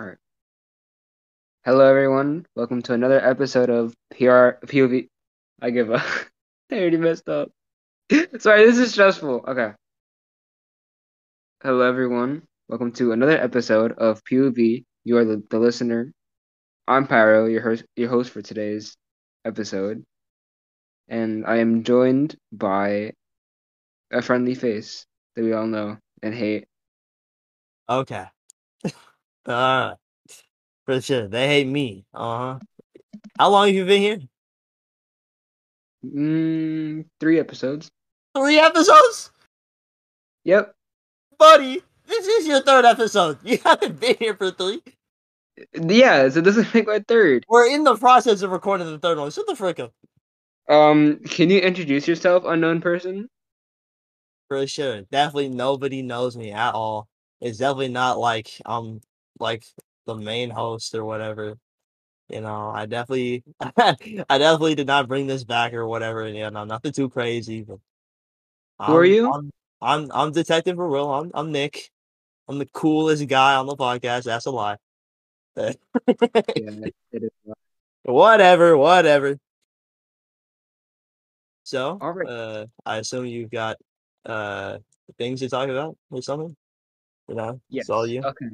All right. Hello, everyone. Welcome to another episode of PR POV. I give up. I already messed up. Sorry, this is stressful. Okay. Hello, everyone. Welcome to another episode of POV. You are the, the listener. I'm Pyro, your host, your host for today's episode, and I am joined by a friendly face that we all know and hate. Okay. Uh, for sure. They hate me. Uh huh. How long have you been here? Mm, three episodes. Three episodes? Yep. Buddy, this is your third episode. You haven't been here for three. Yeah, so this is like my third. We're in the process of recording the third one. Shut the frick up. Um, can you introduce yourself, unknown person? For sure. Definitely nobody knows me at all. It's definitely not like I'm like the main host or whatever. You know, I definitely I definitely did not bring this back or whatever. You know, nothing too crazy. But Who are I'm- you? I'm I'm I'm Detective for real. I'm I'm Nik. I'm the coolest guy on the podcast. That's a lie. Yeah, it is. whatever, whatever. So, All right. uh, I assume you've got uh things to talk about or something. You know, Yes. it's all you. Okay.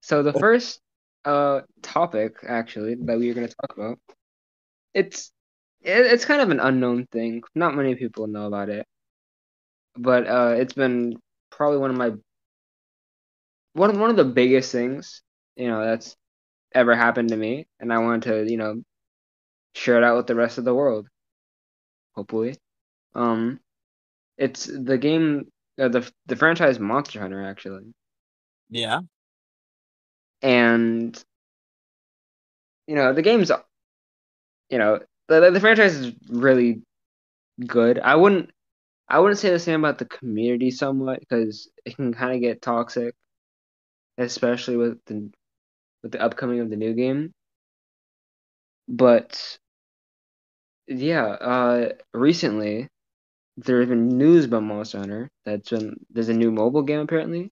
So the first uh topic actually that we are going to talk about, it's it, it's kind of an unknown thing. Not many people know about it, but uh, it's been probably one of my one of one of the biggest things you know that's ever happened to me, and I wanted to you know share it out with the rest of the world. Hopefully, um, it's the game, uh, the the franchise Monster Hunter actually. Yeah. And you know the game's you know the the franchise is really good. I wouldn't I wouldn't say the same about the community somewhat because it can kind of get toxic, especially with the with the upcoming of the new game. But yeah, uh, recently there's been news about Monster Hunter that's been there's a new mobile game apparently.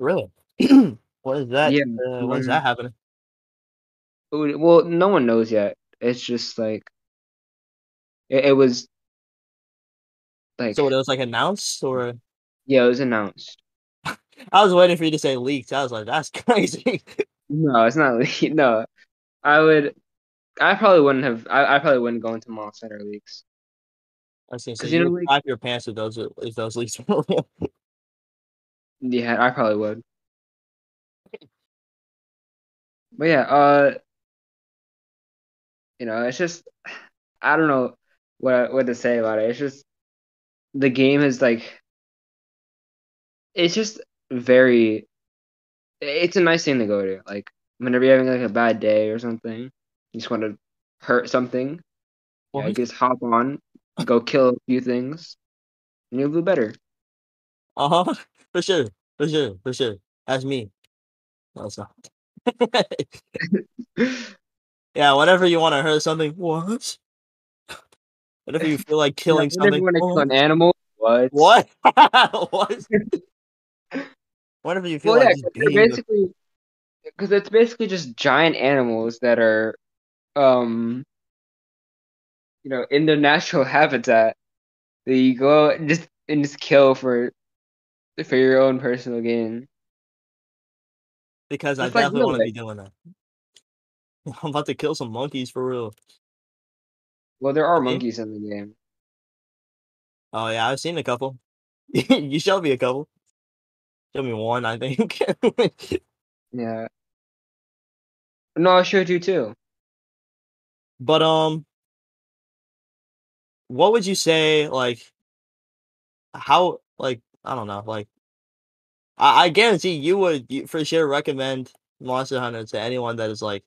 Really? what is that? Yeah, uh, what is that happening? Well, no one knows yet. It's just like it, it was like So it was like announced, or yeah, it was announced. I was waiting for you to say leaked. I was like, that's crazy. No, it's not leak. No, I would. I probably wouldn't have. I, I probably wouldn't go into Monster Hunter leaks. I was gonna say 'Cause you you know, like- your pants if those if those leaks were real. Yeah, I probably would. But yeah, uh, you know, it's just I don't know what what to say about it. It's just the game is like it's just very. It's a nice thing to go to. Like whenever you're having like a bad day or something, you just want to hurt something. Yeah, you just hop on, go kill a few things, and you'll do better. Uh huh. For sure. For sure. For sure. That's me. It's not. yeah, whatever you want to hurt something, what? Whenever you feel like killing Whenever something, you want to kill an animal, what? What? what? Whenever you feel Well, yeah, like just 'cause they're being the- basically because it's basically just giant animals that are, um, you know, in their natural habitat. That you go and just and just kill for for your own personal gain. Because I like definitely real want to be doing that. I'm about to kill some monkeys for real. Well, there are Okay. monkeys in the game. Oh yeah, I've seen a couple. you showed me a couple. Show me one, I think. Yeah. No, I showed you too. but um, what would you say? Like, how? Like, I don't know. Like, I, I guarantee you would you, for sure recommend Monster Hunter to anyone that is like,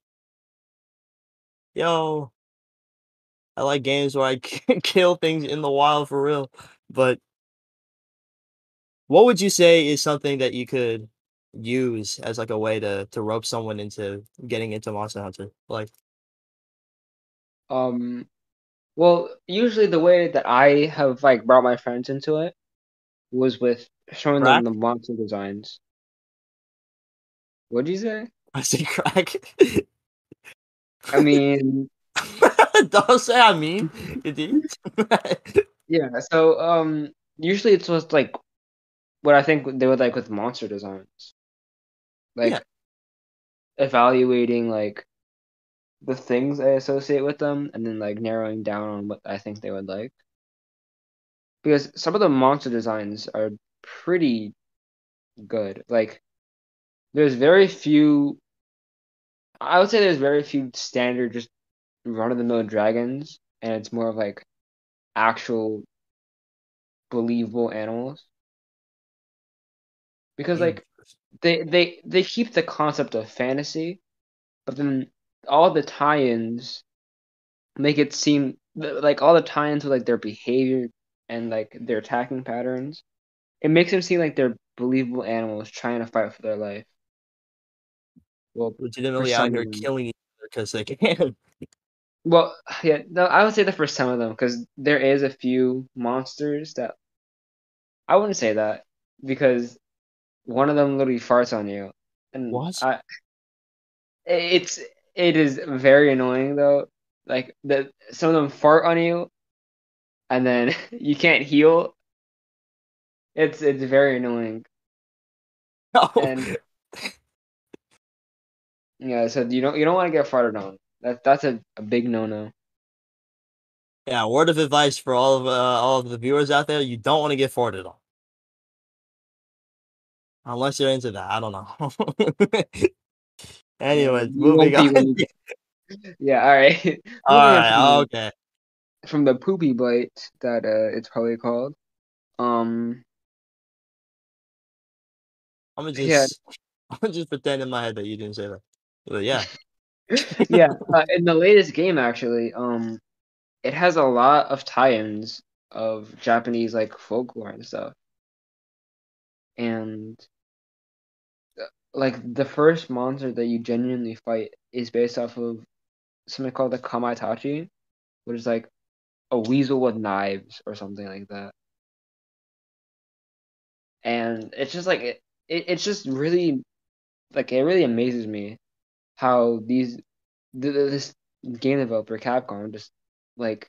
yo, I like games where I kill things in the wild for real. But what would you say is something that you could use as like a way to to rope someone into getting into Monster Hunter? Like, Um, well, usually the way that I have like brought my friends into it was with showing them the monster designs. What'd you say? I say crack. I mean, Don't say I mean, idiot. yeah. So um, usually it's just like what I think they would like with monster designs, like Yeah. evaluating like the things I associate with them, and then like narrowing down on what I think they would like. Because some of the monster designs are pretty good. Like, there's very few. I would say there's very few standard just run of the mill dragons, and it's more of like actual believable animals. Because like they they they keep the concept of fantasy, but then all the tie-ins make it seem like all the tie-ins with like their behavior and like their attacking patterns. It makes them seem like they're believable animals trying to fight for their life. Well, legitimately for out here killing each other because they can. Well, yeah, no, I would say the first some of them because there is a few monsters that I wouldn't say that because one of them literally farts on you, and What? I, it's it is very annoying though. Like the some of them fart on you, and then you can't heal. It's it's very annoying. No. And- Yeah, so you don't you don't want to get farted on. That that's a, a big no no. Yeah, word of advice for all of uh, all of the viewers out there: you don't want to get farted on, unless you're into that. I don't know. Anyways, moving on. Yeah, all right. All right, okay. From the poopy bite that uh it's probably called. Um I'm gonna Yeah. just, I'm gonna just pretend in my head that you didn't say that. But yeah, yeah, uh, in the latest game actually, um it has a lot of tie-ins of Japanese like folklore and stuff. And uh, like the first monster that you genuinely fight is based off of something called the Kamaitachi, which is like a weasel with knives or something like that. And it's just like it, it it's just really like it really amazes me how these th- th- this game developer Capcom just like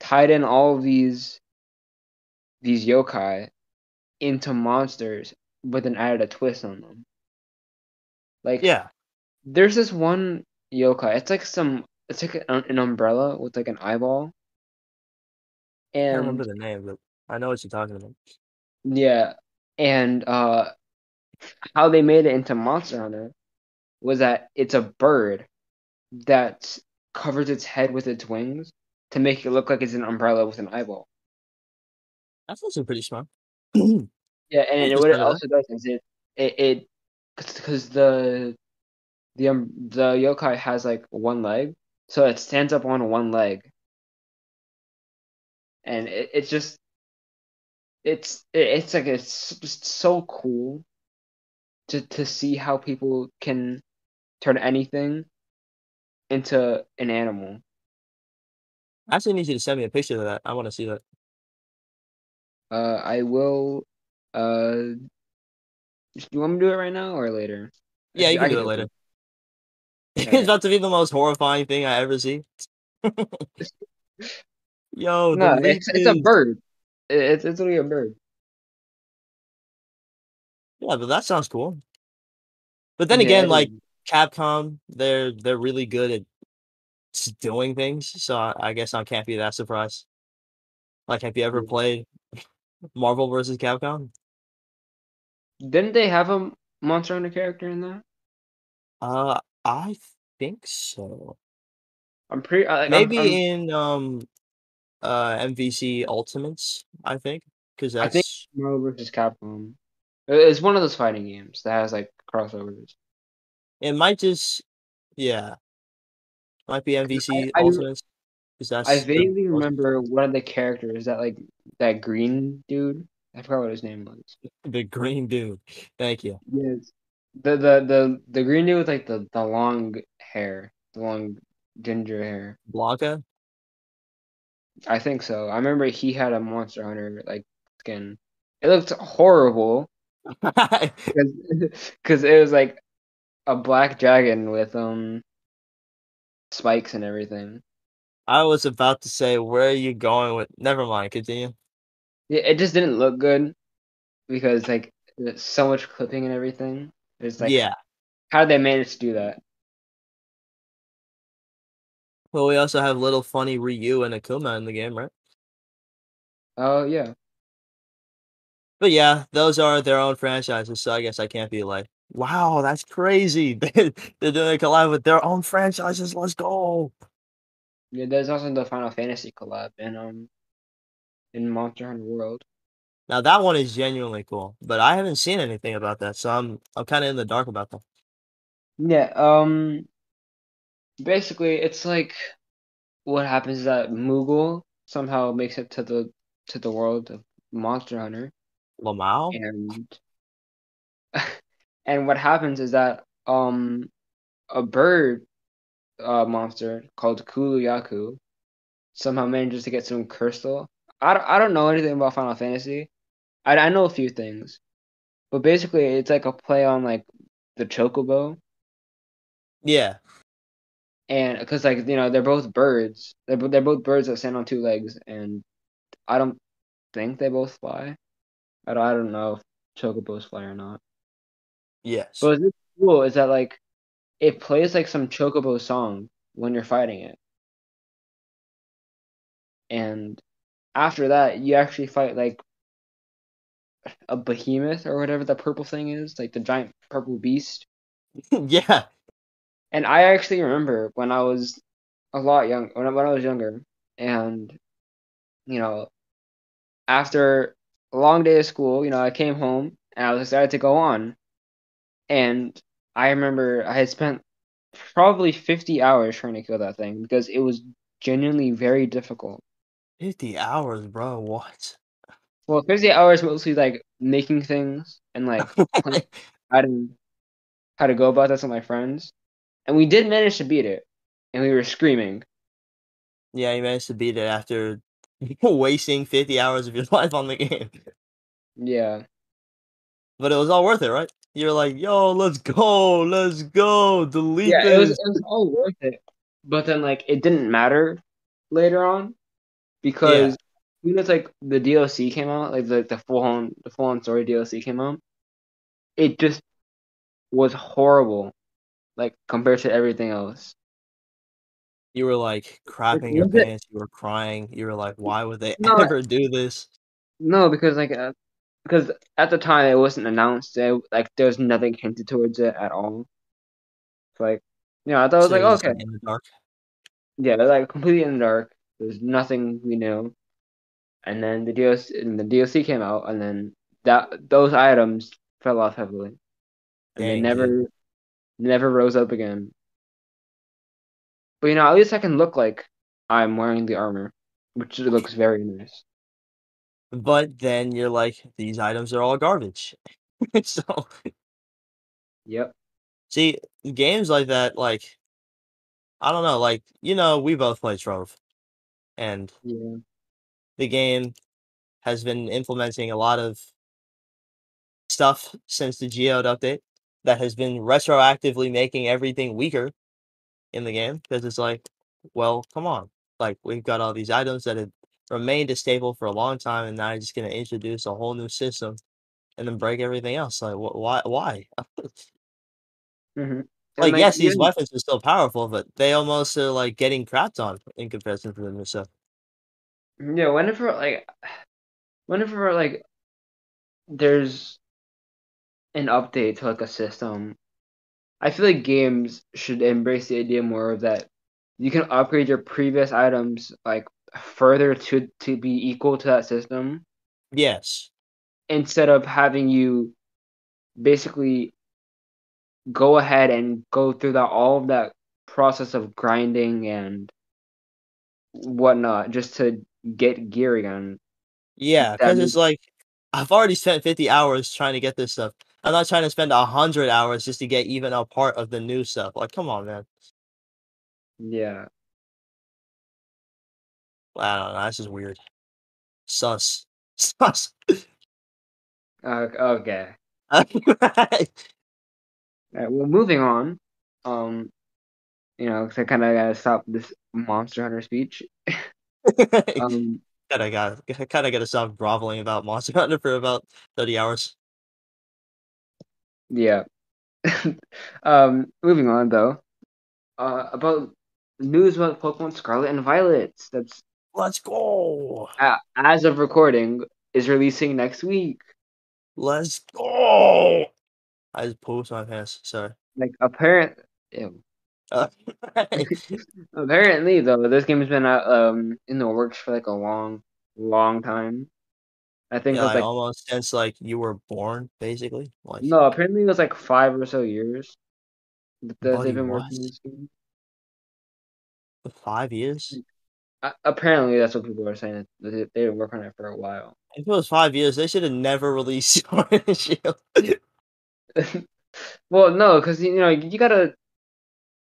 tied in all of these these yokai into monsters but then added a twist on them. Like yeah. there's this one yokai. It's like some it's like an, an umbrella with like an eyeball. I And remember the name, but I know what you're talking about. Yeah, and uh, how they made it into Monster Hunter was that it's a bird that covers its head with its wings to make it look like it's an umbrella with an eyeball. That's also pretty smart. Yeah, and I it, just what it also does is it it it because the the um the yokai has like one leg, so it stands up on one leg, and it, it's just it's it, it's like it's just so cool to to see how people can turn anything into an animal. I actually need you to send me a picture of that. I want to see that. Uh, I will. Uh, you want me to do it right now or later? Yeah, you I can do it later. It's about to be the most horrifying thing I ever see. Yo, No, it's it's a bird. It's it's literally a bird. Yeah, but that sounds cool. But then Yeah, again, like. Capcom, they're they're really good at doing things. So I, I guess I can't be that surprised. Like, have you ever played Marvel versus Capcom? Didn't they have a Monster Hunter character in that? Uh, I think so. I'm pretty. Like, Maybe I'm, I'm, in um uh MVC Ultimates, I think, because I that's think Marvel vs. Capcom. It's one of those fighting games that has like crossovers. it might just yeah, might be MVC I- Ultimates. That's I vaguely most- remember one of the characters that like that green dude. I forgot what his name was. the green dude. Thank you. Yes. The the the the green dude with like the the long hair, the long ginger hair. Blanka. I think so. I remember he had a Monster Hunter like skin. It looked horrible, because it was like a black dragon with um spikes and everything. I was about to say, where are you going with? Never mind. Continue. Yeah, it just didn't look good because like so much clipping and everything. It's like, yeah. how did they manage to do that? Well, we also have little funny Ryu and Akuma in the game, right? Oh yeah. But yeah, those are their own franchises, so I guess I can't be like, wow, that's crazy. They're doing a collab with their own franchises. Let's go. Yeah, there's also the Final Fantasy collab in um in Monster Hunter World. Now that one is genuinely cool, but I haven't seen anything about that, so I'm I'm kind of in the dark about that. Yeah, um basically it's like what happens is that Moogle somehow makes it to the to the world of Monster Hunter. Lamau? And and what happens is that um a bird uh monster called Kulu-Ya-Ku somehow manages to get some crystal. I don't, I don't know anything about Final Fantasy. I, I know a few things. But basically it's like a play on like the chocobo. Yeah. And because like you know they're both birds, they're they're both birds that stand on two legs, and I don't think they both fly. I don't, I don't know if chocobos fly or not. Yes. But what's cool is that like it plays like some chocobo song when you're fighting it, and after that you actually fight like a behemoth or whatever the purple thing is, like the giant purple beast. yeah. And I actually remember when I was a lot young when I, when I was younger, and you know, after a long day of school, you know, I came home and I was excited to go on, and I remember I had spent probably 50 hours trying to kill that thing because it was genuinely very difficult. 50 hours, bro. What? Well, 50 hours mostly like making things and like how to how to go about this with my friends. And we did manage to beat it. And we were screaming. Yeah, you managed to beat it after wasting 50 hours of your life on the game. Yeah. But it was all worth it, right? You're like, yo, let's go, let's go, delete yeah, this. it was, it was all worth it. But then like it didn't matter later on because yeah. it's like the DLC came out, like the the full on the full on story DLC came out. It just was horrible, like compared to everything else. You were like crapping your pants. You were crying. You were like, "Why would they no, ever do this?" No, because like, uh, because at the time it wasn't announced. It, like, there was nothing hinted towards it at all. Like, you know, I thought it was like, okay, in the dark. Yeah, they're like completely in the dark. There's nothing we knew. And then the DLC, and the DLC came out, and then that those items fell off heavily, and Dang, they never, dude. Never rose up again. But you know, at least I can look like I'm wearing the armor, which looks very nice. But then you're like, these items are all garbage. so Yep. See, games like that, like I don't know, like, you know, we both play Trove. And yeah. the game has been implementing a lot of stuff since the Geode update that has been retroactively making everything weaker in the game because it's like, well, come on. Like we've got all these items that have remained a staple for a long time, and now you're just gonna introduce a whole new system and then break everything else. Like, wh- why? Why? mm-hmm. Like, yes, these weapons are still powerful, but they almost are like getting crapped on in comparison to the new stuff. Yeah, whenever like, whenever like, there's an update to like a system I feel like games should embrace the idea more of that you can upgrade your previous items like further to to be equal to that system. Yes. Instead of having you basically go ahead and go through that all of that process of grinding and whatnot just to get gear again. Yeah, because it's like I've already spent fifty hours trying to get this stuff. I'm not trying to spend a hundred hours just to get even a part of the new stuff. Like, come on, man. Yeah. I don't know. That's just weird. Sus. Sus. Uh, okay. Alright, well, moving on. Um, you know, 'cause I kind of gotta stop this Monster Hunter speech. um, kind of got kind of got to stop groveling about Monster Hunter for about thirty hours. Yeah. um, moving on though. Uh, about news about Pokemon Scarlet and Violet. That's let's go. Uh, as of recording, is releasing next week. Let's go. I just pooped my pants. Sorry. Like apparent. Uh, apparently, though, this game has been uh, um in the works for like a long, long time. I think yeah, it was like almost since like you were born, basically. Like no, apparently it was like five or so years that they've been working on this game. Five years. Uh, apparently, that's what people are saying. They, they been working on it for a while. If it was five years, they should have never released Sword and Shield. well, no, because you know you gotta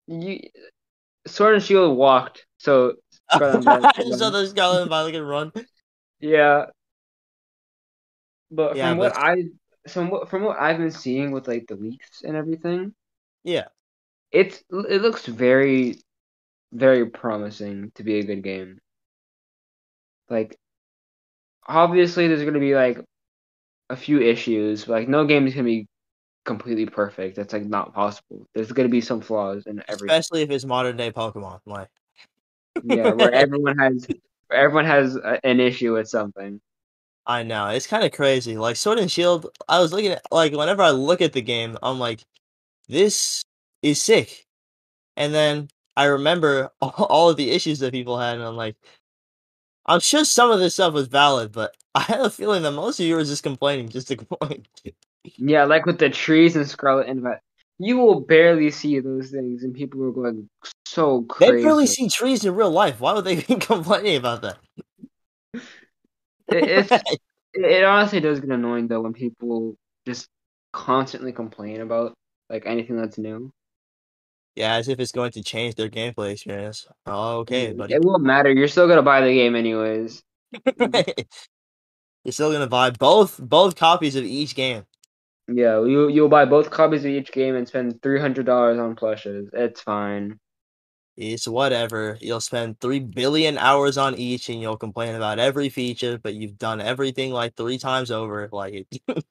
you Sword and Shield walked, so so the Scarlet and Violet can run. Yeah, but yeah, from but... what I from what from what I've been seeing with like the leaks and everything, yeah, it's it looks very very promising to be a good game. Like, obviously, there's gonna be like a few issues. But, like, no game is gonna be completely perfect. That's like not possible. There's gonna be some flaws in every. Especially if it's modern day Pokemon, like. yeah, where everyone has where everyone has a, an issue with something. I know it's kind of crazy. Like Sword and Shield, I was looking at like whenever I look at the game, I'm like, this is sick. And then I remember all of the issues that people had, and I'm like, I'm sure some of this stuff was valid, but I have a feeling that most of you were just complaining just to complain. yeah, like with the trees and Scarlet and you will barely see those things, and people are going so crazy. They barely see trees in real life. Why would they be complaining about that? It, it, it honestly does get annoying though when people just constantly complain about like anything that's new. Yeah, as if it's going to change their gameplay experience. Oh, okay, mm-hmm. buddy. It won't matter. You're still gonna buy the game anyways. Mm-hmm. You're still gonna buy both both copies of each game. Yeah, you you'll buy both copies of each game and spend three hundred dollars on plushes. It's fine. It's whatever. You'll spend three billion hours on each, and you'll complain about every feature, but you've done everything like three times over. Like,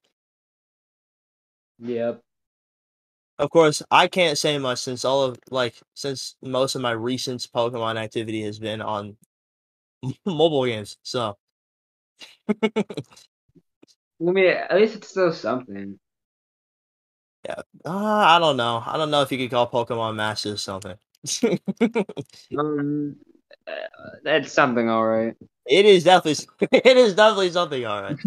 yep. Of course, I can't say much since all of like since most of my recent Pokemon activity has been on mobile games. So, I mean, at least it's still something. Yeah, uh, I don't know. I don't know if you could call Pokemon Masters something. um, uh, that's something, all right. It is definitely. It is definitely something, all right.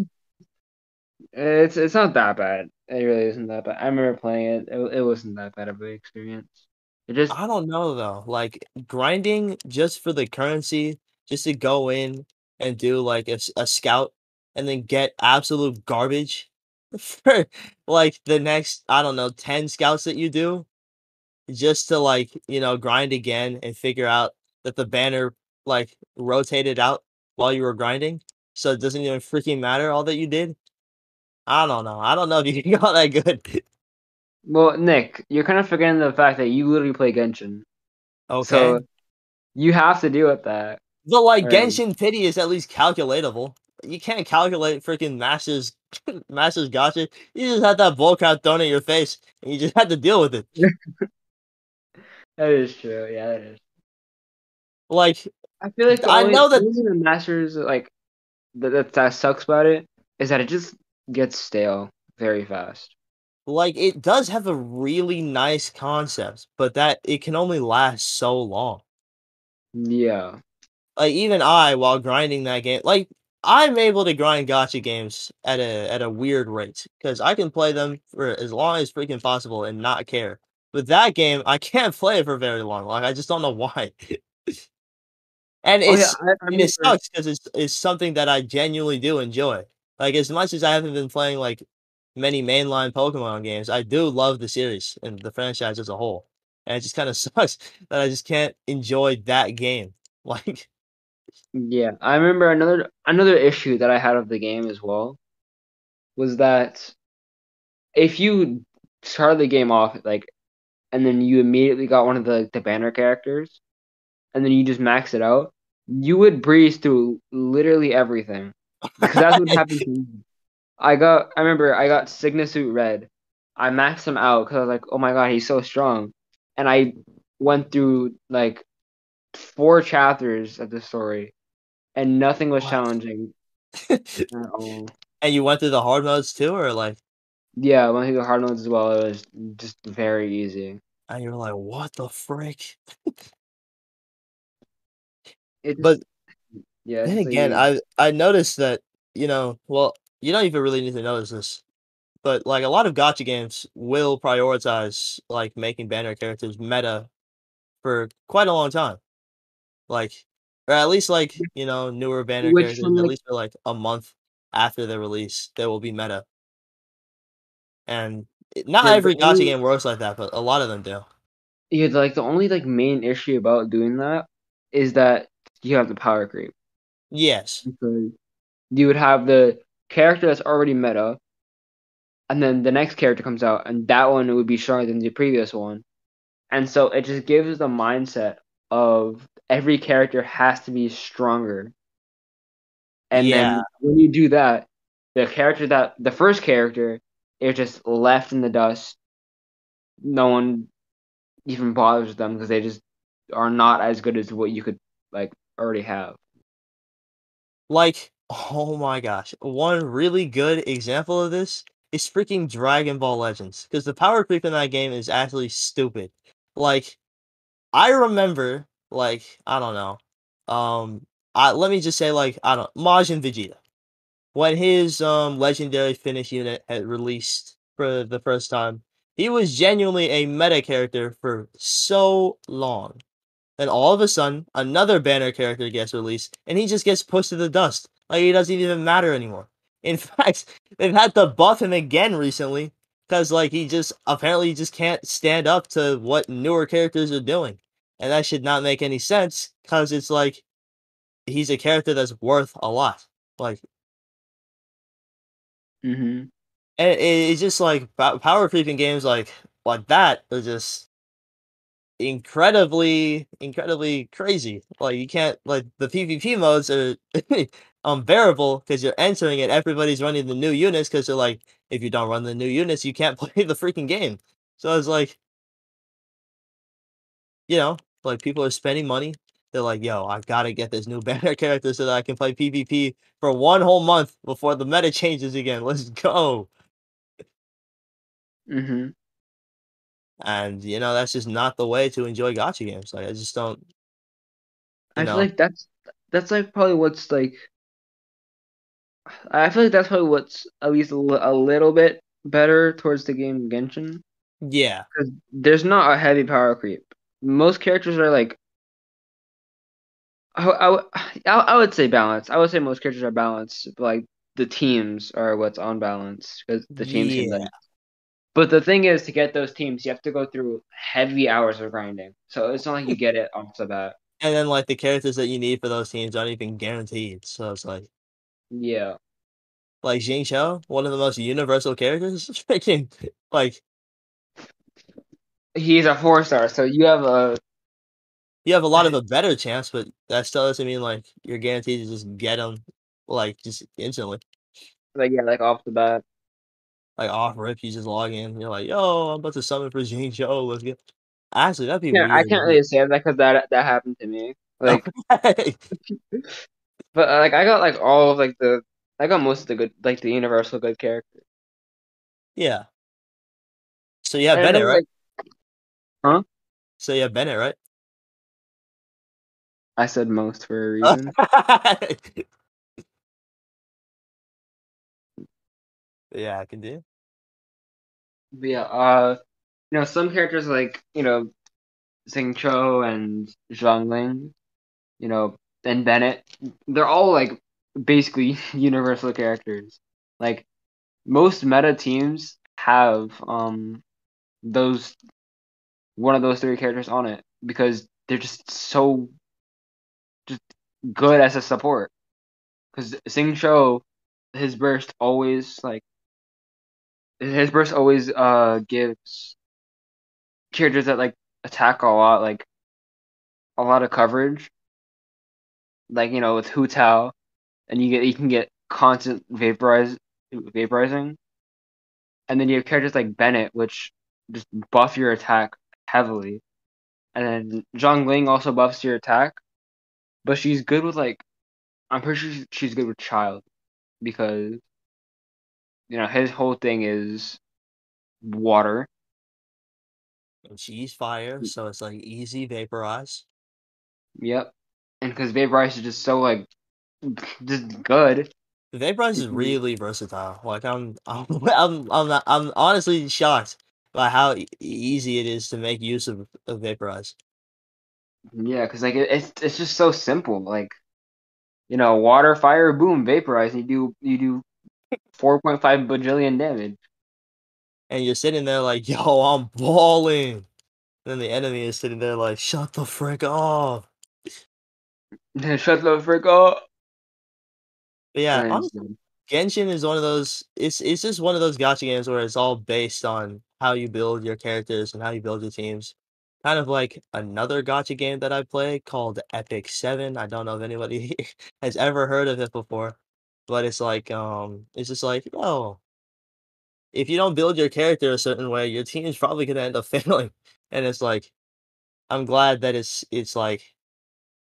It's it's not that bad. It really isn't that bad. I remember playing it. It, it wasn't that bad of an experience. It just I don't know though. Like grinding just for the currency, just to go in and do like a, a scout and then get absolute garbage for like the next I don't know 10 scouts that you do just to like, you know, grind again and figure out that the banner like rotated out while you were grinding. So it doesn't even freaking matter all that you did. I don't know. I don't know if you can call that good. Well, Nik, you're kind of forgetting the fact that you literally play Genshin. Okay. So you have to deal with that. But like right. Genshin Pity is at least calculatable. You can't calculate freaking Masters Masters Gacha. You just had that bullcrap thrown in your face and you just had to deal with it. That is true. Yeah, that is. Like I feel like I know that the Masters like that that sucks about it is that it just gets stale very fast. Like it does have a really nice concept, but that it can only last so long. Yeah. Like even I, while grinding that game, like I'm able to grind gacha games at a at a weird rate because I can play them for as long as freaking possible and not care. But that game, I can't play it for very long. Like I just don't know why. and it's oh, yeah, I, I and it sucks because it's it's something that I genuinely do enjoy. Like as much as I haven't been playing like many mainline Pokemon games, I do love the series and the franchise as a whole. And it just kind of sucks that I just can't enjoy that game. Like Yeah, I remember another another issue that I had of the game as well was that if you started the game off like, and then you immediately got one of the the banner characters, and then you just max it out, you would breeze through literally everything because that's what happened to me. I got, I remember I got Sygna Suit Red. I maxed him out because I was like, oh my god, he's so strong, and I went through like four chapters of the story, and nothing was challenging and you went through the hard modes too, or like, Yeah, when he the hard modes as well. It was just very easy. and you're like, what the frick? It But yeah, then again, like, I I noticed that you know, well, you don't even really need to notice this, but like a lot of gacha games will prioritize like making banner characters meta for quite a long time, like, or at least like you know newer banner which characters, from at least for like a month after their release, they will be meta. And not yeah, every gacha game works like that, but a lot of them do. yeah, like the only like main issue about doing that is that you have the power creep Yes. because you would have the character that's already meta, and then the next character comes out, and that one would be stronger than the previous one, and so it just gives the mindset of every character has to be stronger, and Yeah. then when you do that, the character that the first character is just left in the dust. No one even bothers them because they just are not as good as what you could like already have. Like, oh my gosh. One really good example of this is freaking Dragon Ball Legends. Because the power creep in that game is actually stupid. Like, I remember, like, I don't know. Um, I, let me just say, like, I don't Majin Vegeta. When his um legendary finish unit had released for the first time, he was genuinely a meta character for so long. Then all of a sudden, another banner character gets released, and he just gets pushed to the dust. Like he doesn't even matter anymore. In fact, they've had to buff him again recently because like he just apparently just can't stand up to what newer characters are doing, and that should not make any sense because it's like he's a character that's worth a lot. Like, Mm-hmm. and it, it's just like power creeping games like like that are just incredibly incredibly crazy like you can't like the pvp modes are unbearable because you're entering it everybody's running the new units because they're like if you don't run the new units you can't play the freaking game so it's like you know like people are spending money they're like yo I've gotta get this new banner character so that i can play pvp for one whole month before the meta changes again. Let's go. Mm-hmm. and you know that's just not the way to enjoy gacha games. Like i just don't I you feel like that's that's like probably what's like I feel like that's probably what's at least a, little bit better towards the game Genshin. Yeah. There's not a heavy power creep. Most characters are like I, I, would- I would say balanced. I would say most characters are balanced, but like the teams are what's on balance because the teams can yeah like. But the thing is, to get those teams, you have to go through heavy hours of grinding. So it's not like you get it off the bat. And then like the characters that you need for those teams aren't even guaranteed. So it's like Yeah. like Xingqiu, one of the most universal characters. Freaking like He's a four star, so you have a you have a lot of a better chance, but that still doesn't mean like you're guaranteed to just get them like just instantly. like yeah, like off the bat. Like off rip, you just log in. You're like, yo, I'm about to summon for Xingqiu. Let's get. Actually, that'd be Yeah, I can't really say that because that that happened to me. Like, but uh, like I got like all of like the I got most of the good like the universal good characters. yeah. So you have Bennett, right? like, huh? So you have Bennett, right? I said most for a reason. yeah, I can do. But yeah, uh, you know, some characters like you know, Xingqiu and Zhongli, you know, and Bennett, they're all like basically universal characters. Like most meta teams have um those one of those three characters on it because they're just so just good as a support. Because Xingqiu, his burst always like his burst always uh gives characters that like attack a lot, like a lot of coverage. Like you know with Hu Tao, and you get you can get constant vaporize vaporizing, and then you have characters like Bennett, which just buff your attack heavily, and then Zhongli also buffs your attack, but she's good with like I'm pretty sure she's good with Childe because you know his whole thing is water. And she's fire, mm. so it's like easy vaporize. Yep, and because vaporize is just so like just good. Vaporize is mm-hmm. really versatile. Like I'm, I'm, I'm, I'm, not, I'm honestly shocked by how e- easy it is to make use of, of vaporize. Yeah, because like it, it's it's just so simple. Like you know, water, fire, boom, vaporize. And you do you do four point five bajillion damage. And you're sitting there like, yo, I'm balling. And then the enemy is sitting there like, shut the frick off. Shut the frick off. But yeah, honestly, Genshin is one of those. It's it's just one of those gacha games where it's all based on how you build your characters and how you build your teams. Kind of like another gacha game that I play called Epic Seven. I don't know if anybody has ever heard of it before, but it's like um, it's just like oh, if you don't build your character a certain way, your team is probably gonna end up failing. And it's like, I'm glad that it's it's like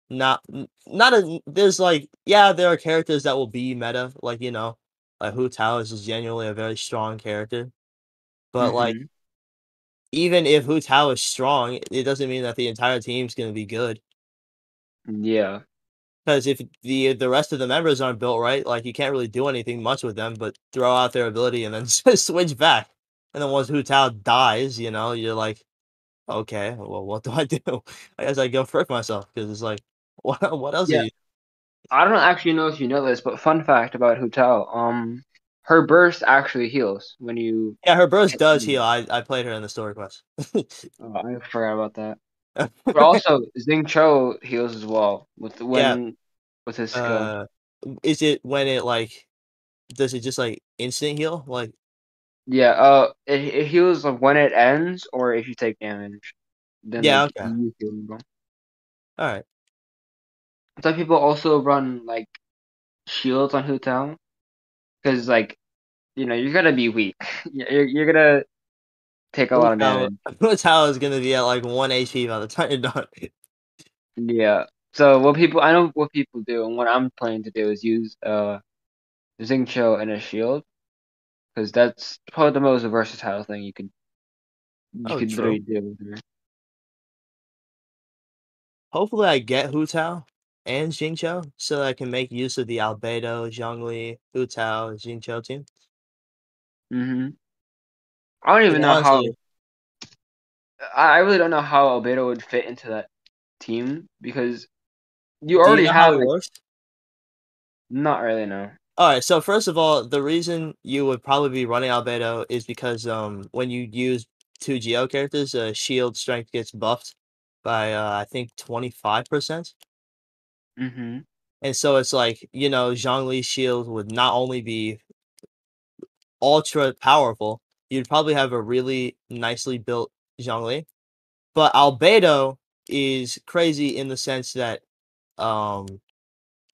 not not a there's like yeah, there are characters that will be meta, like you know, like Hu Tao is genuinely a very strong character. But like Mhm. Even if Hu Tao is strong, it doesn't mean that the entire team's gonna be good. yeah, Because if the the rest of the members aren't built right, like you can't really do anything much with them, but throw out their ability and then switch back. And then once Hu Tao dies, you know, you're like, okay, well, what do I do? I guess I go frick myself because it's like, what what else yeah. I don't actually know if you know this, but fun fact about Hu Tao, um, her burst actually heals when you. Yeah, her burst does heal. I I played her in the story quest. Oh, I forgot about that. But also, Xingqiu heals as well with Yeah. when with his skill. uh, is it when it like does it just like instant heal? Like Yeah, uh, it, it heals like when it ends or if you take damage. Then Yeah, like okay. you heal all right. Some people also run like shields on Hu Tao because like you know you're gonna be weak. You're you're gonna take a lot of damage. Hu Tao is gonna be at like one HP by the time you're done. Yeah. So what people I know what people do and what I'm planning to do is use uh Xingqiu and a shield because that's probably the most versatile thing you can you Oh, true. literally do with her. Hopefully, I get Hu Tao and Xingqiu so that I can make use of the Albedo, Zhongli, Hu Tao, team. Mm-hmm. I don't even know how. I really don't know how Albedo would fit into that team because you Do you already know have it like, not really no. All right. So first of all, the reason you would probably be running Albedo is because um when you use two Geo characters, uh, shield strength gets buffed by uh, I think twenty five percent, Mm-hmm. and so it's like you know Zhongli's shield would not only be ultra powerful, you'd probably have a really nicely built Zhongli, but Albedo is crazy in the sense that um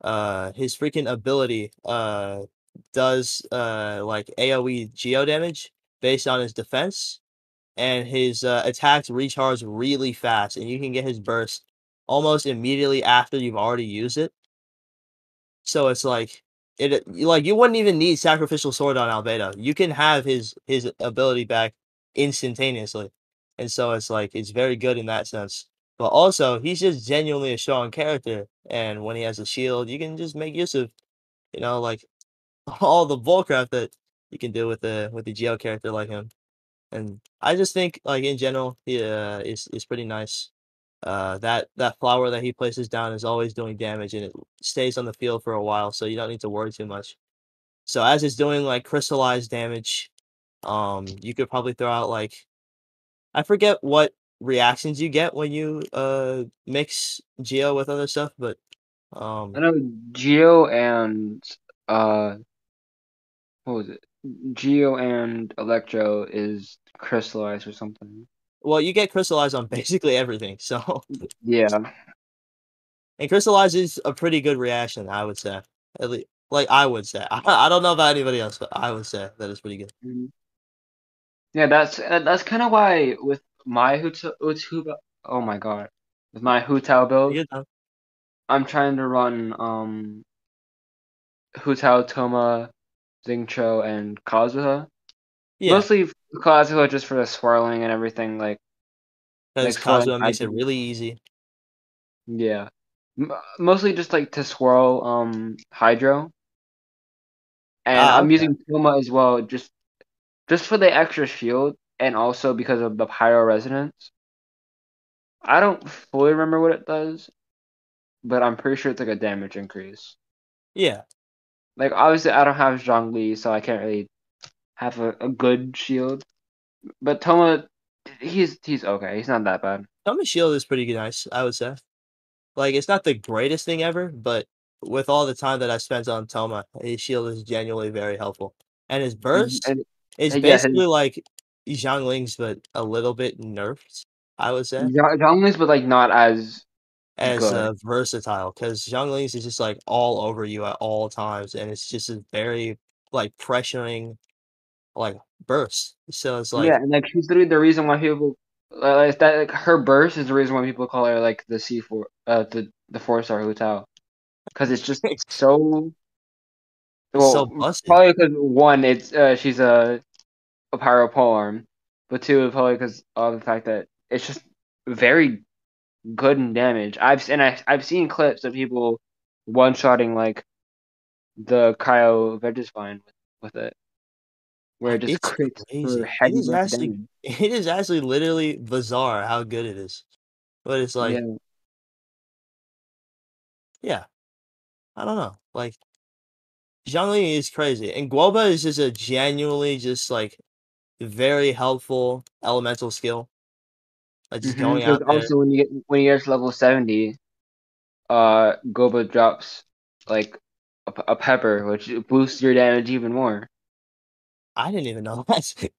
uh his freaking ability uh does uh like AoE geo damage based on his defense and his uh, attacks recharge really fast and you can get his burst almost immediately after you've already used it. So it's like it like you wouldn't even need sacrificial sword on Albedo. You can have his his ability back instantaneously. And so it's like it's very good in that sense. But also he's just genuinely a strong character. And when he has a shield, you can just make use of, you know, like all the bullcrap that you can do with the with the Geo character like him. And I just think like in general, he uh, is is pretty nice. Uh, that that flower that he places down is always doing damage and it stays on the field for a while, so you don't need to worry too much. So as it's doing like crystallized damage, um, you could probably throw out like I forget what reactions you get when you uh mix Geo with other stuff, but um I know Geo and uh what was it? Geo and Electro is crystallized or something. Well, you get crystallized on basically everything, so Yeah. and crystallize is a pretty good reaction, I would say. At least, like I would say. I, I don't know about anybody else, but I would say that is pretty good. Mhm. Yeah, that's uh, that's kind of why with my Huta, oh my god, with my Hutao build. I'm trying to run um Hutao, Thoma, Xingqiu, and Kazuha. Yeah, Mostly Kazuha just for the swirling and everything. Like, because Kazuha makes it really easy. yeah, M- mostly just like to swirl um Hydro, and Ah, I'm okay. using Thoma as well, just just for the extra shield, and also because of the Pyro Resonance. I don't fully remember what it does, but I'm pretty sure it's like a damage increase. Yeah. Like obviously I don't have Zhongli, so I can't really have a, a good shield. But Thoma, he's he's okay. He's not that bad. Thoma's shield is pretty nice, I would say. Like it's not the greatest thing ever, but with all the time that I spent on Toma, his shield is genuinely very helpful. And his burst And is yeah, his basically like Xiangling's, but a little bit nerfed, I would say. Zhongli's, but like not as as uh, versatile because Xianglings is just like all over you at all times, and it's just a very like pressuring like burst. So it's like Yeah, and like she's literally the reason why people uh, like that like her burst is the reason why people call her like the C four uh the the four star hotel because it's just it's so so well busted. probably because one it's uh she's a a pyro polearm, but two probably because of the fact that it's just very good in damage. I've and I I've seen clips of people one shotting like the cryo Regisvine with, with it, where it just It's for crazy. It is actually it is actually literally bizarre how good it is. But it's like, Yeah, yeah, I don't know. Like Zhongli is crazy, and Guoba is just a genuinely just like very helpful elemental skill. Like just because going out there. also when you get when you get to level seventy, uh, Guoba drops like a pepper, which boosts your damage even more. I didn't even know that.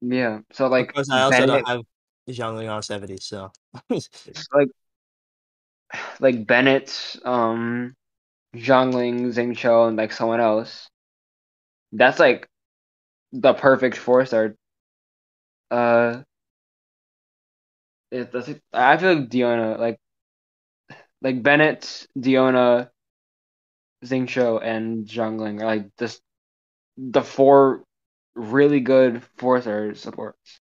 Yeah, so Of like course, I also don't Bennett, have Zhongli on 70, so like like Bennett, um, Xiangling, Xingqiu, and like someone else. That's like the perfect four star. Uh, it, that's I feel like Diona, like like Bennett, Diona, Xingqiu, and Xiangling are like just the four really good four star supports.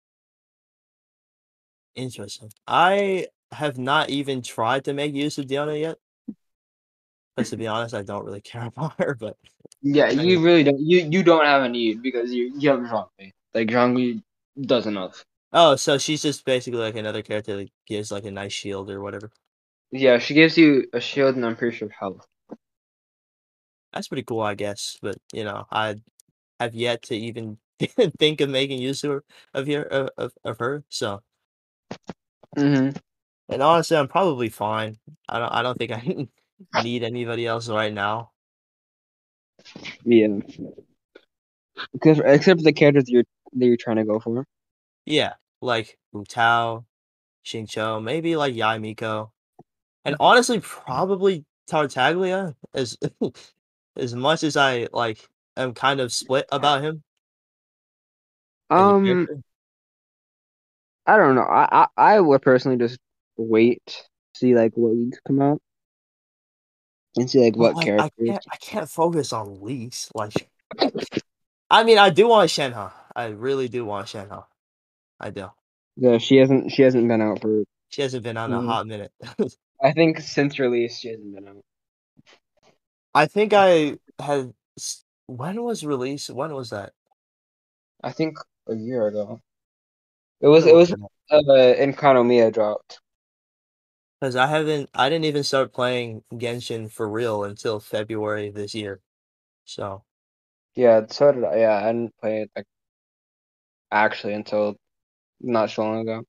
interesting. I have not even tried to make use of Diona yet. Because to be honest, I don't really care about her, but Yeah, I you mean, really don't. You you don't have a need because you you have Zhongli. Like Zhongli does enough. oh, so she's just basically like another character that gives like a nice shield or whatever. Yeah, she gives you a shield and I'm pretty sure health. That's pretty cool, I guess. But you know, I have yet to even think of making use of her, of here of, of, her. So, Mm-hmm. and honestly, I'm probably fine. I don't I don't think I need anybody else right now. Yeah. Because except for the characters you're that you're trying to go for. Yeah, like Hu Tao, Xingqiu, maybe like Yae Miko, and honestly, probably Tartaglia. As as much as I like, am kind of split about him Um. I don't know. I I, I would personally just wait, see like what leagues come out, and see like what like, I characters. can't I can't focus on leaks. Like, I mean, I do want Shenhe. I really do want Shenhe. I do. Yeah, she hasn't she hasn't been out for. She hasn't been on a mm, hot minute. I think since release she hasn't been out. I think I had. When was release? When was that? I think a year ago. It was it was uh Enkanomiya dropped. Because I haven't, I didn't even start playing Genshin for real until February of this year. So Yeah, so did I. Yeah, I didn't play it like actually until not so long ago.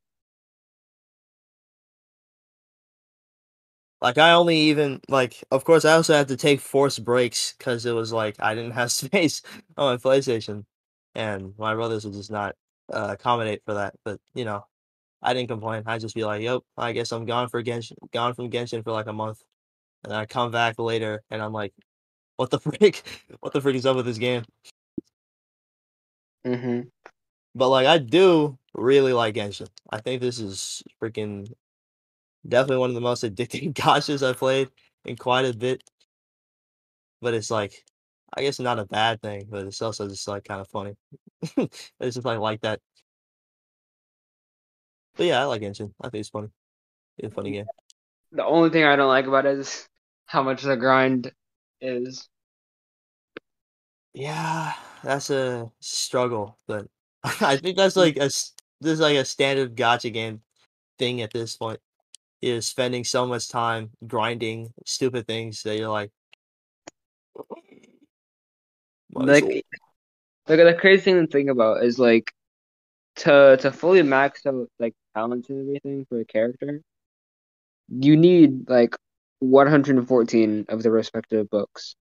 Like I only even like of course I also had to take forced breaks because it was like I didn't have space on my PlayStation, and my brothers would just not uh, accommodate for that. But you know, I didn't complain. I just be like, "Yep, I guess I'm gone for Genshin, gone from Genshin for like a month," and then I come back later, and I'm like, "What the frick? What the frick is up with this game?" Mm-hmm. But like, I do really like Genshin. I think this is freaking definitely one of the most addicting gachas I've played in quite a bit. But it's like, I guess not a bad thing, but it's also just like kind of funny. it's just like like that. But yeah, I like Engine. I think it's funny. It's a funny game. The only thing I don't like about it is how much the grind is. Yeah, that's a struggle, but I think that's mm. like a s- this is like a standard gacha game thing at this point. Is spending so much time grinding stupid things that you're like. Like, like the crazy thing to think about is like to to fully max out like talents and everything for a character, you need like 114 of the respective books,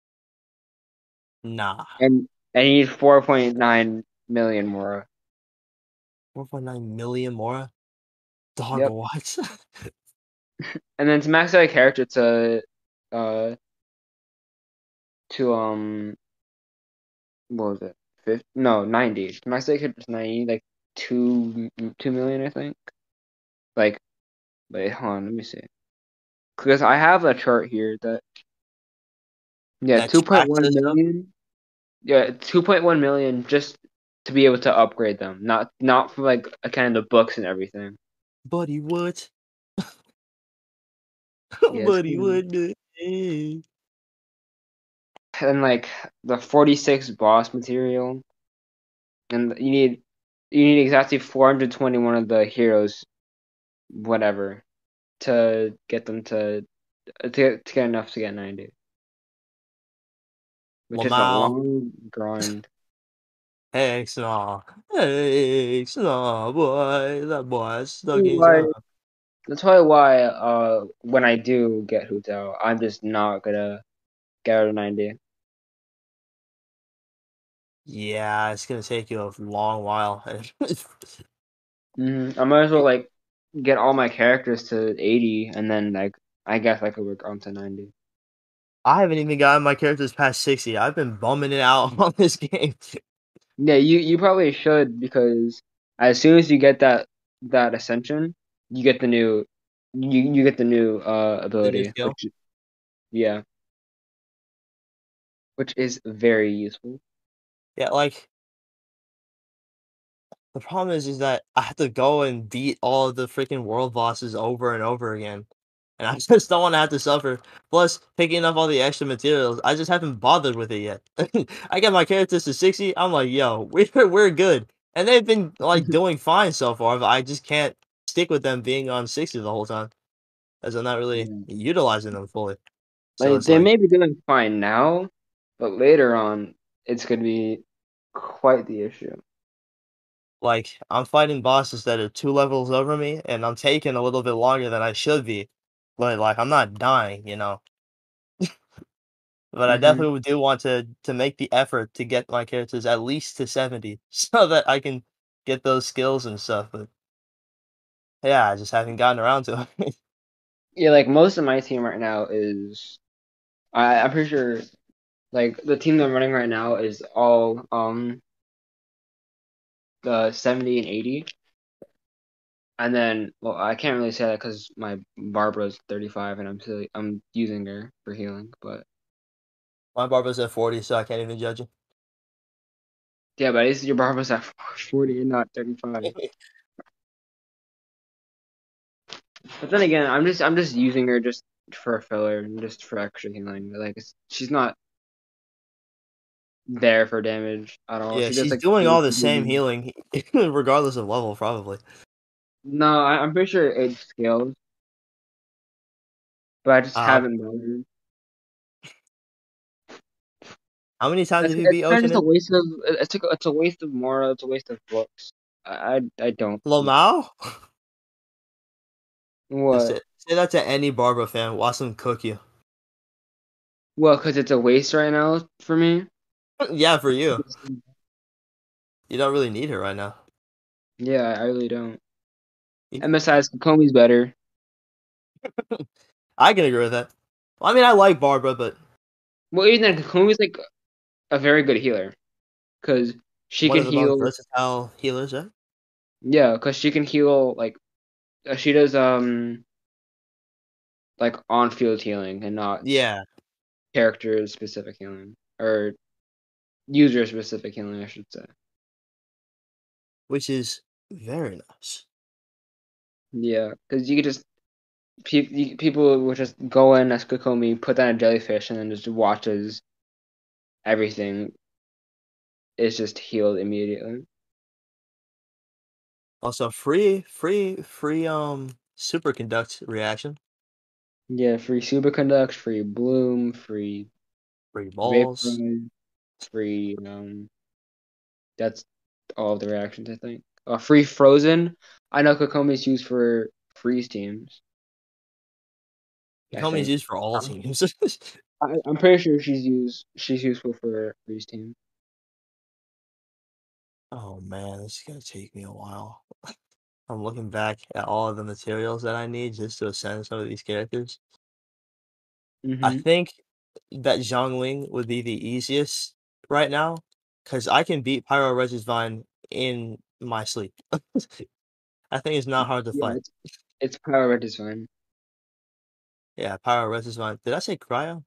Nah, and and you need 4.9 million more. 4.9 million more? Dog, Yep. what? And then to max out a character to uh to um what was it? Fifth? No, 90. To max out a character to 90, like two two million, I think. Like, wait, hold on, let me see. Because I have a chart here that yeah, two point one tracks this up? million. Yeah, two point one million just to be able to upgrade them, not not for like a kind of the books and everything. Buddy, what? Yeah, it's Buddy, kinda- what and like the 46 boss material and you need you need exactly 421 of the heroes whatever to get them to uh, to get, to get enough to get 90 which is a long grind Hey, Snaw. Hey, Snaw, boy. That boy is stuck in. That's probably why uh when I do get Hu Tao I'm just not gonna get out of 90 Yeah, it's gonna take you a long while. hmm I might as well like get all my characters to 80 and then like I guess I could work on to 90 I haven't even gotten my characters past 60. I've been bumming it out on this game. Yeah, you you probably should because as soon as you get that that ascension, you get the new you you get the new uh ability. skill? which, yeah. Which is very useful. Yeah, like the problem is is that I have to go and beat all of the freaking world bosses over and over again. And I just don't want to have to suffer. Plus, picking up all the extra materials, I just haven't bothered with it yet. I get my characters to 60, I'm like, yo, we're we're good. And they've been like doing fine so far, but I just can't stick with them being on 60 the whole time. As I'm not really Yeah. utilizing them fully. So Like they like, may be doing fine now, but later on it's gonna be quite the issue. like I'm fighting bosses that are two levels over me, and I'm taking a little bit longer than I should be, but like I'm not dying, you know. but I Mhm. definitely do want to to make the effort to get my characters at least to seventy, so that I can get those skills and stuff. But yeah, I just haven't gotten around to it. Yeah, like most of my team right now is I I'm pretty sure like the team that I'm running right now is all um the 70 and 80. And then, well, I can't really say that because my Barbara's 35 and I'm still, I'm using her for healing. But my Barbara's at forty, so I can't even judge it. yeah, but your Barbara's at 40 and not 35. But then again, I'm just I'm just using her just for a filler and just for extra healing. Like it's, she's not there for damage at all. yeah, She does, she's like, doing all the same healing. regardless of level, probably. No, I, I'm pretty sure it scales. But I just Uh, haven't bothered. How many times It's, have you it's beat Ocean? just a waste of it's a, it's a waste of Mora. It's a waste of books. I I, I don't. Lomao? What? Say, say that to any Barbara fan. Watch them cook you. Well, because it's a waste right now for me. yeah, for you. You don't really need her right now. Yeah, I really don't. And besides, Kokomi's better. I can agree with that. Well, I mean, I like Barbara, but Well, even then, like a very good healer because she one can of the most heal. versatile healers, right? Yeah, because she can heal like she does um like on field healing and not Yeah. character specific healing or user specific healing, I should say. Which is very nice. Yeah, because you could just pe- you, people would just go in as Kokomi, put down a jellyfish, and then just watch as everything is just healed immediately. Also, free, free, free, um, superconduct reaction. Yeah, free superconduct, free bloom, free Free balls. free um. That's all of the reactions, I think. Uh, free frozen. I know Kokomi's used for freeze teams. I is used for all teams. I, I'm pretty sure she's used. She's useful for freeze team. Oh man, this is gonna take me a while. I'm looking back at all of the materials that I need just to ascend some of these characters. I Mm-hmm. think that Xiangling would be the easiest right now because I can beat Pyro Regisvine in my sleep. I think it's not hard to Yeah, fight. it's, it's power red design. Yeah, Pyro Regisvine. Did I say Cryo?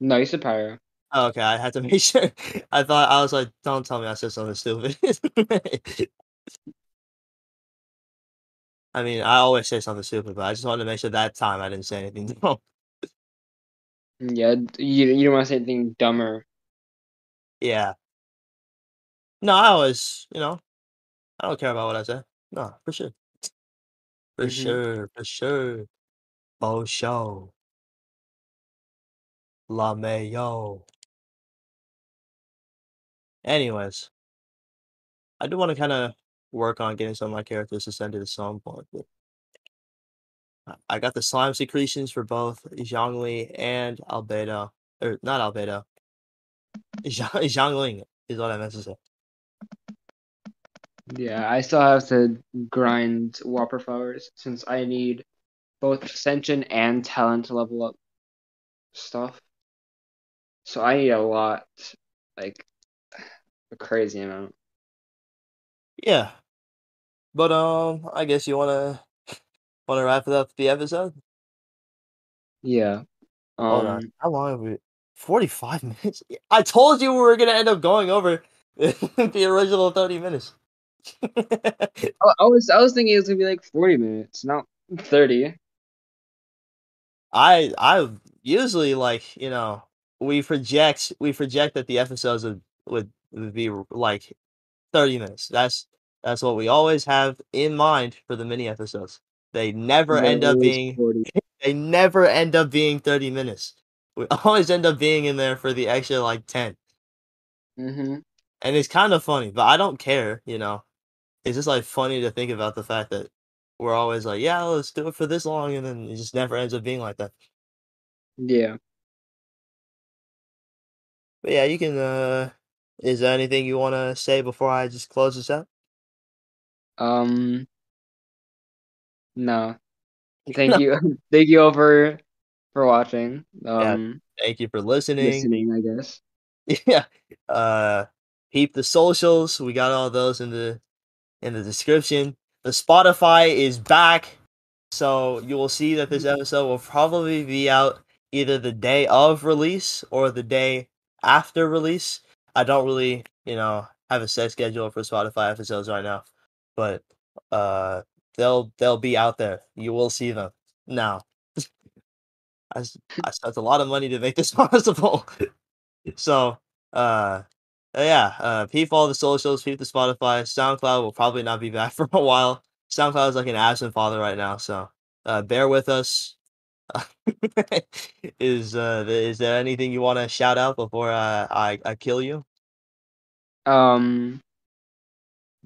No, you said pyro. Oh, okay, I had to make sure. I thought I was like, don't tell me I said something stupid. I mean, I always say something stupid, but I just wanted to make sure that time I didn't say anything dumb. Yeah, you you don't want to say anything dumber. Yeah. No, I always, you know, I don't care about what I say. No, for sure. For Mhm. sure, for sure. Bo show. La Mayo. Anyways, I do want to kind of work on getting some of my characters ascended at some point. But I- got the slime secretions for both Zhongli and Albedo. Or not Albedo. Zhang- is what I meant to say. Yeah, I still have to grind Whopper flowers since I need both ascension and talent to level up stuff. So I need a lot, like a crazy amount. Yeah. But um I guess you wanna wanna wrap it up the episode? Yeah. Hold Um. on. How long have we 45 minutes? I told you we were gonna end up going over the original 30 minutes. I I was I was thinking it was gonna be like forty minutes, not thirty. I I usually like, you know, we project we project that the episodes would would, would be like 30 minutes. That's that's what we always have in mind for the mini episodes. They never They're end up being 40. they never end up being 30 minutes. We always end up being in there for the extra like 10. Mm-hmm. And it's kind of funny, but I don't care, you know. It's just like funny to think about the fact that we're always like, yeah, let's do it for this long, and then it just never ends up being like that. Yeah. But yeah, you can. uh Is there anything you want to say before I just close this out? Um. No. Thank you. Thank you over for for watching. Um. Thank you for listening. Listening, I guess. yeah. Uh, peep the socials. We got all those in the in the description. The Spotify is back, so you will see that this episode will probably be out either the day of release or the day after release. I don't really, you know, have a set schedule for Spotify episodes right now, but uh, they'll they'll be out there. You will see them now. I, spent a lot of money to make this possible. so, uh, yeah, uh, peep all the socials, peep the Spotify. SoundCloud will probably not be back for a while. SoundCloud is like an absent father right now, so uh, bear with us. is uh, th- is there anything you want to shout out before uh, I I kill you? Um.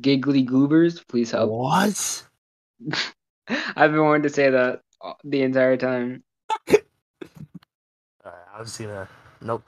Giggly goobers, please help. What? I've been wanting to say that the entire time. Alright, I was gonna. Nope.